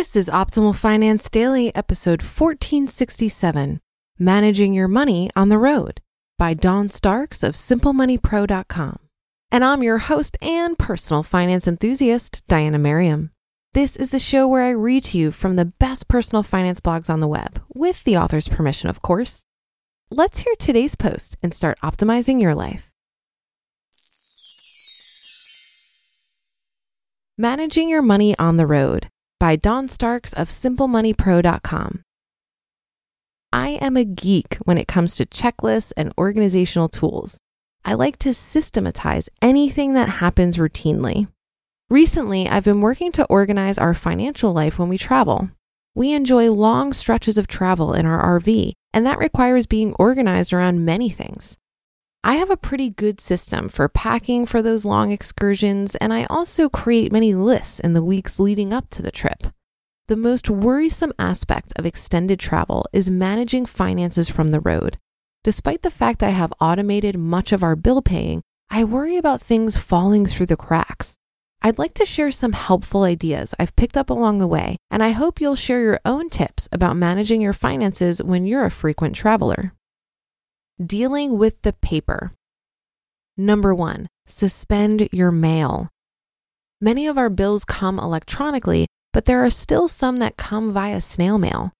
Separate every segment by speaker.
Speaker 1: This is Optimal Finance Daily, episode 1467 Managing Your Money on the Road by Dawn Starks of SimpleMoneyPro.com. And I'm your host and personal finance enthusiast, Diana Merriam. This is the show where I read to you from the best personal finance blogs on the web, with the author's permission, of course. Let's hear today's post and start optimizing your life. Managing Your Money on the Road by Dawn Starks of SimpleMoneyPro.com. I am a geek when it comes to checklists and organizational tools. I like to systematize anything that happens routinely. Recently, I've been working to organize our financial life when we travel. We enjoy long stretches of travel in our RV, and that requires being organized around many things. I have a pretty good system for packing for those long excursions, and I also create many lists in the weeks leading up to the trip. The most worrisome aspect of extended travel is managing finances from the road. Despite the fact I have automated much of our bill paying, I worry about things falling through the cracks. I'd like to share some helpful ideas I've picked up along the way, and I hope you'll share your own tips about managing your finances when you're a frequent traveler. Dealing with the paper. Number one, suspend your mail. Many of our bills come electronically, but there are still some that come via snail mail.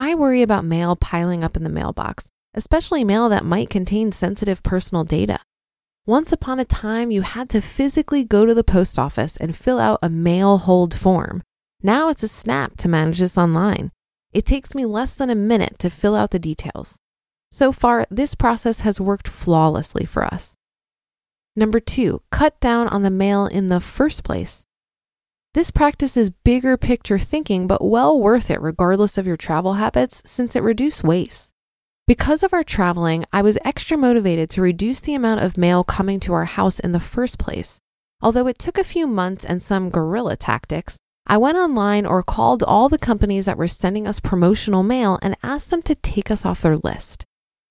Speaker 1: I worry about mail piling up in the mailbox, especially mail that might contain sensitive personal data. Once upon a time, you had to physically go to the post office and fill out a mail hold form. Now it's a snap to manage this online. It takes me less than a minute to fill out the details. So far, this process has worked flawlessly for us. Number two, cut down on the mail in the first place. This practice is bigger picture thinking, but well worth it regardless of your travel habits since it reduces waste. Because of our traveling, I was extra motivated to reduce the amount of mail coming to our house in the first place. Although it took a few months and some guerrilla tactics, I went online or called all the companies that were sending us promotional mail and asked them to take us off their list.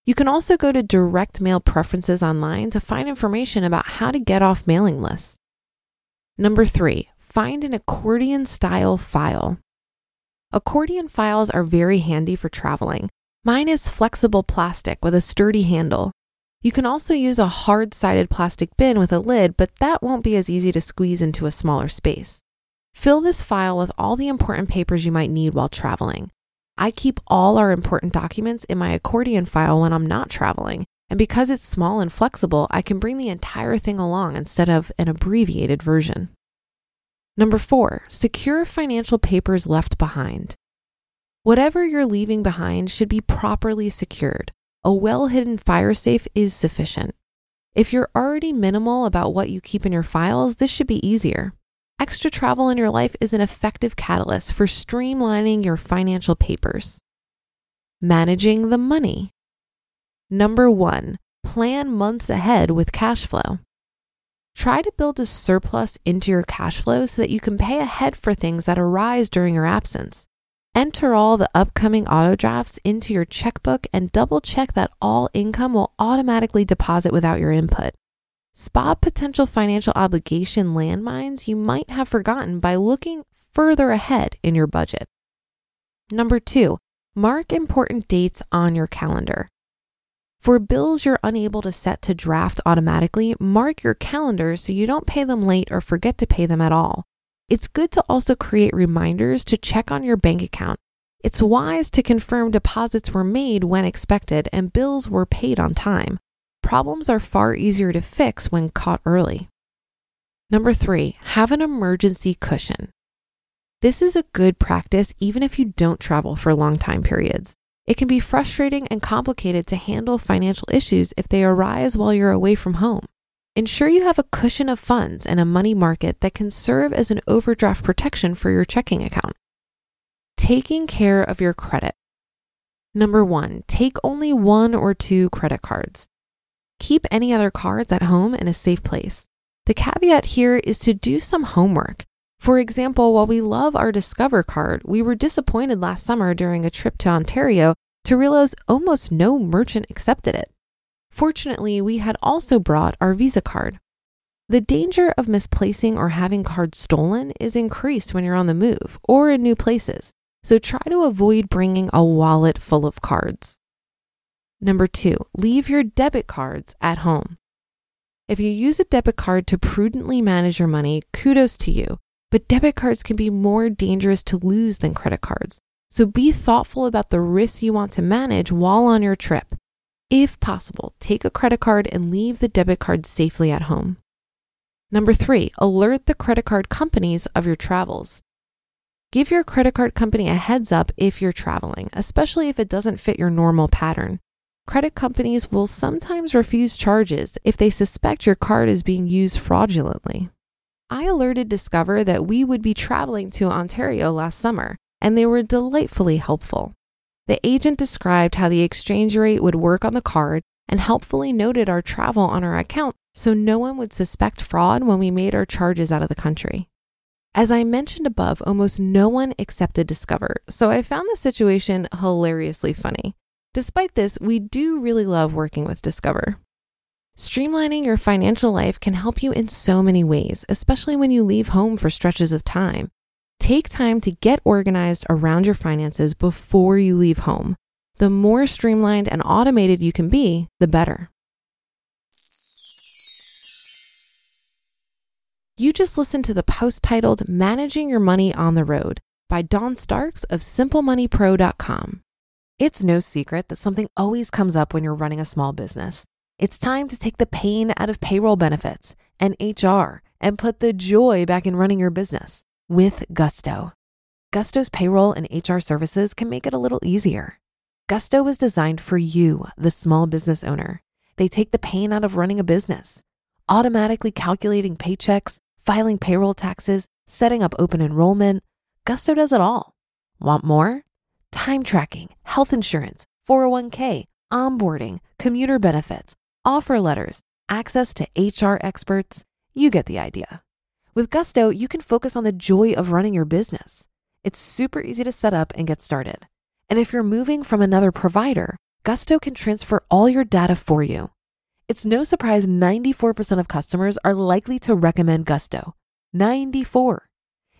Speaker 1: You can also go to direct mail preferences online to find information about how to get off mailing lists. Number three, find an accordion style file. Accordion files are very handy for traveling Mine is flexible plastic with a sturdy handle. You can also use a hard sided plastic bin with a lid, but that won't be as easy to squeeze into a smaller space. Fill this file with all the important papers you might need while traveling. I keep all our important documents in my accordion file when I'm not traveling, and because it's small and flexible, I can bring the entire thing along instead of an abbreviated version. Number four, secure financial papers left behind. Whatever you're leaving behind should be properly secured. A well hidden fire safe is sufficient. If you're already minimal about what you keep in your files, this should be easier. Extra travel in your life is an effective catalyst for streamlining your financial papers. Managing the money. Number one, plan months ahead with cash flow. Try to build a surplus into your cash flow so that you can pay ahead for things that arise during your absence. Enter all the upcoming auto drafts into your checkbook and double check that all income will automatically deposit without your input. Spot potential financial obligation landmines you might have forgotten by looking further ahead in your budget. Number two, mark important dates on your calendar. For bills you're unable to set to draft automatically, mark your calendar so you don't pay them late or forget to pay them at all. It's good to also create reminders to check on your bank account. It's wise to confirm deposits were made when expected and bills were paid on time. Problems are far easier to fix when caught early. Number three, have an emergency cushion. This is a good practice even if you don't travel for long time periods. It can be frustrating and complicated to handle financial issues if they arise while you're away from home. Ensure you have a cushion of funds and a money market that can serve as an overdraft protection for your checking account. Taking care of your credit. Number one, take only one or two credit cards. Keep any other cards at home in a safe place. The caveat here is to do some homework. For example, while we love our Discover card, we were disappointed last summer during a trip to Ontario to realize almost no merchant accepted it. Fortunately, we had also brought our Visa card. The danger of misplacing or having cards stolen is increased when you're on the move or in new places, so try to avoid bringing a wallet full of cards. Number two, leave your debit cards at home. If you use a debit card to prudently manage your money, kudos to you. But debit cards can be more dangerous to lose than credit cards. So be thoughtful about the risks you want to manage while on your trip. If possible, take a credit card and leave the debit card safely at home. Number three, alert the credit card companies of your travels. Give your credit card company a heads up if you're traveling, especially if it doesn't fit your normal pattern. Credit companies will sometimes refuse charges if they suspect your card is being used fraudulently. I alerted Discover that we would be traveling to Ontario last summer, and they were delightfully helpful. The agent described how the exchange rate would work on the card and helpfully noted our travel on our account so no one would suspect fraud when we made our charges out of the country. As I mentioned above, almost no one accepted Discover, so I found the situation hilariously funny. Despite this, we do really love working with Discover. Streamlining your financial life can help you in so many ways, especially when you leave home for stretches of time. Take time to get organized around your finances before you leave home. The more streamlined and automated you can be, the better. You just listened to the post titled Managing Your Money on the Road by Dawn Starks of SimpleMoneyPro.com. It's no secret that something always comes up when you're running a small business. It's time to take the pain out of payroll benefits and HR and put the joy back in running your business with Gusto. Gusto's payroll and HR services can make it a little easier. Gusto was designed for you, the small business owner. They take the pain out of running a business, automatically calculating paychecks, filing payroll taxes, setting up open enrollment. Gusto does it all. Want more? Time tracking, health insurance, 401k, onboarding, commuter benefits offer letters, access to HR experts. You get the idea. With Gusto, you can focus on the joy of running your business. It's super easy to set up and get started. And if you're moving from another provider, Gusto can transfer all your data for you. It's no surprise 94% of customers are likely to recommend Gusto. 94.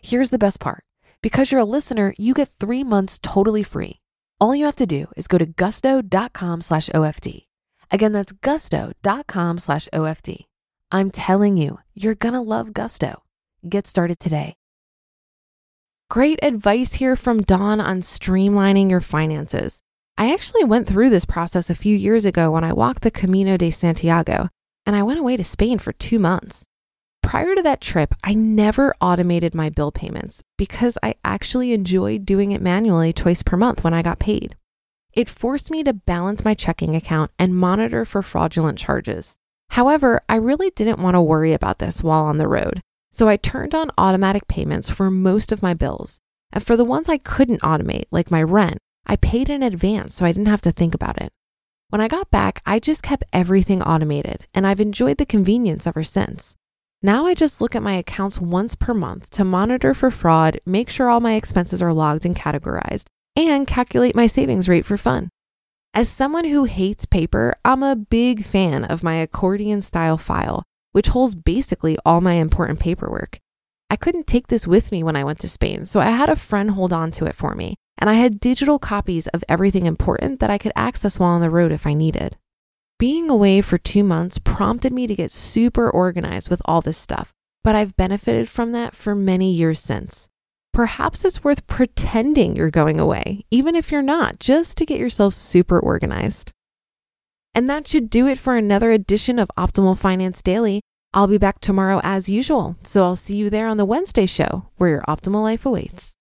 Speaker 1: Here's the best part. Because you're a listener, you get three months totally free. All you have to do is go to gusto.com slash OFD. Again, that's gusto.com slash OFD. I'm telling you, you're going to love Gusto. Get started today. Great advice here from Dawn on streamlining your finances. I actually went through this process a few years ago when I walked the Camino de Santiago, and I went away to Spain for two months. Prior to that trip, I never automated my bill payments because I actually enjoyed doing it manually twice per month when I got paid. It forced me to balance my checking account and monitor for fraudulent charges. However, I really didn't want to worry about this while on the road, so I turned on automatic payments for most of my bills. And for the ones I couldn't automate, like my rent, I paid in advance so I didn't have to think about it. When I got back, I just kept everything automated, and I've enjoyed the convenience ever since. Now I just look at my accounts once per month to monitor for fraud, make sure all my expenses are logged and categorized, and calculate my savings rate for fun. As someone who hates paper, I'm a big fan of my accordion style file, which holds basically all my important paperwork. I couldn't take this with me when I went to Spain, so I had a friend hold on to it for me, and I had digital copies of everything important that I could access while on the road if I needed. Being away for two months prompted me to get super organized with all this stuff, but I've benefited from that for many years since perhaps it's worth pretending you're going away, even if you're not, just to get yourself super organized. And that should do it for another edition of Optimal Finance Daily. I'll be back tomorrow as usual, so I'll see you there on the Wednesday show where your optimal life awaits.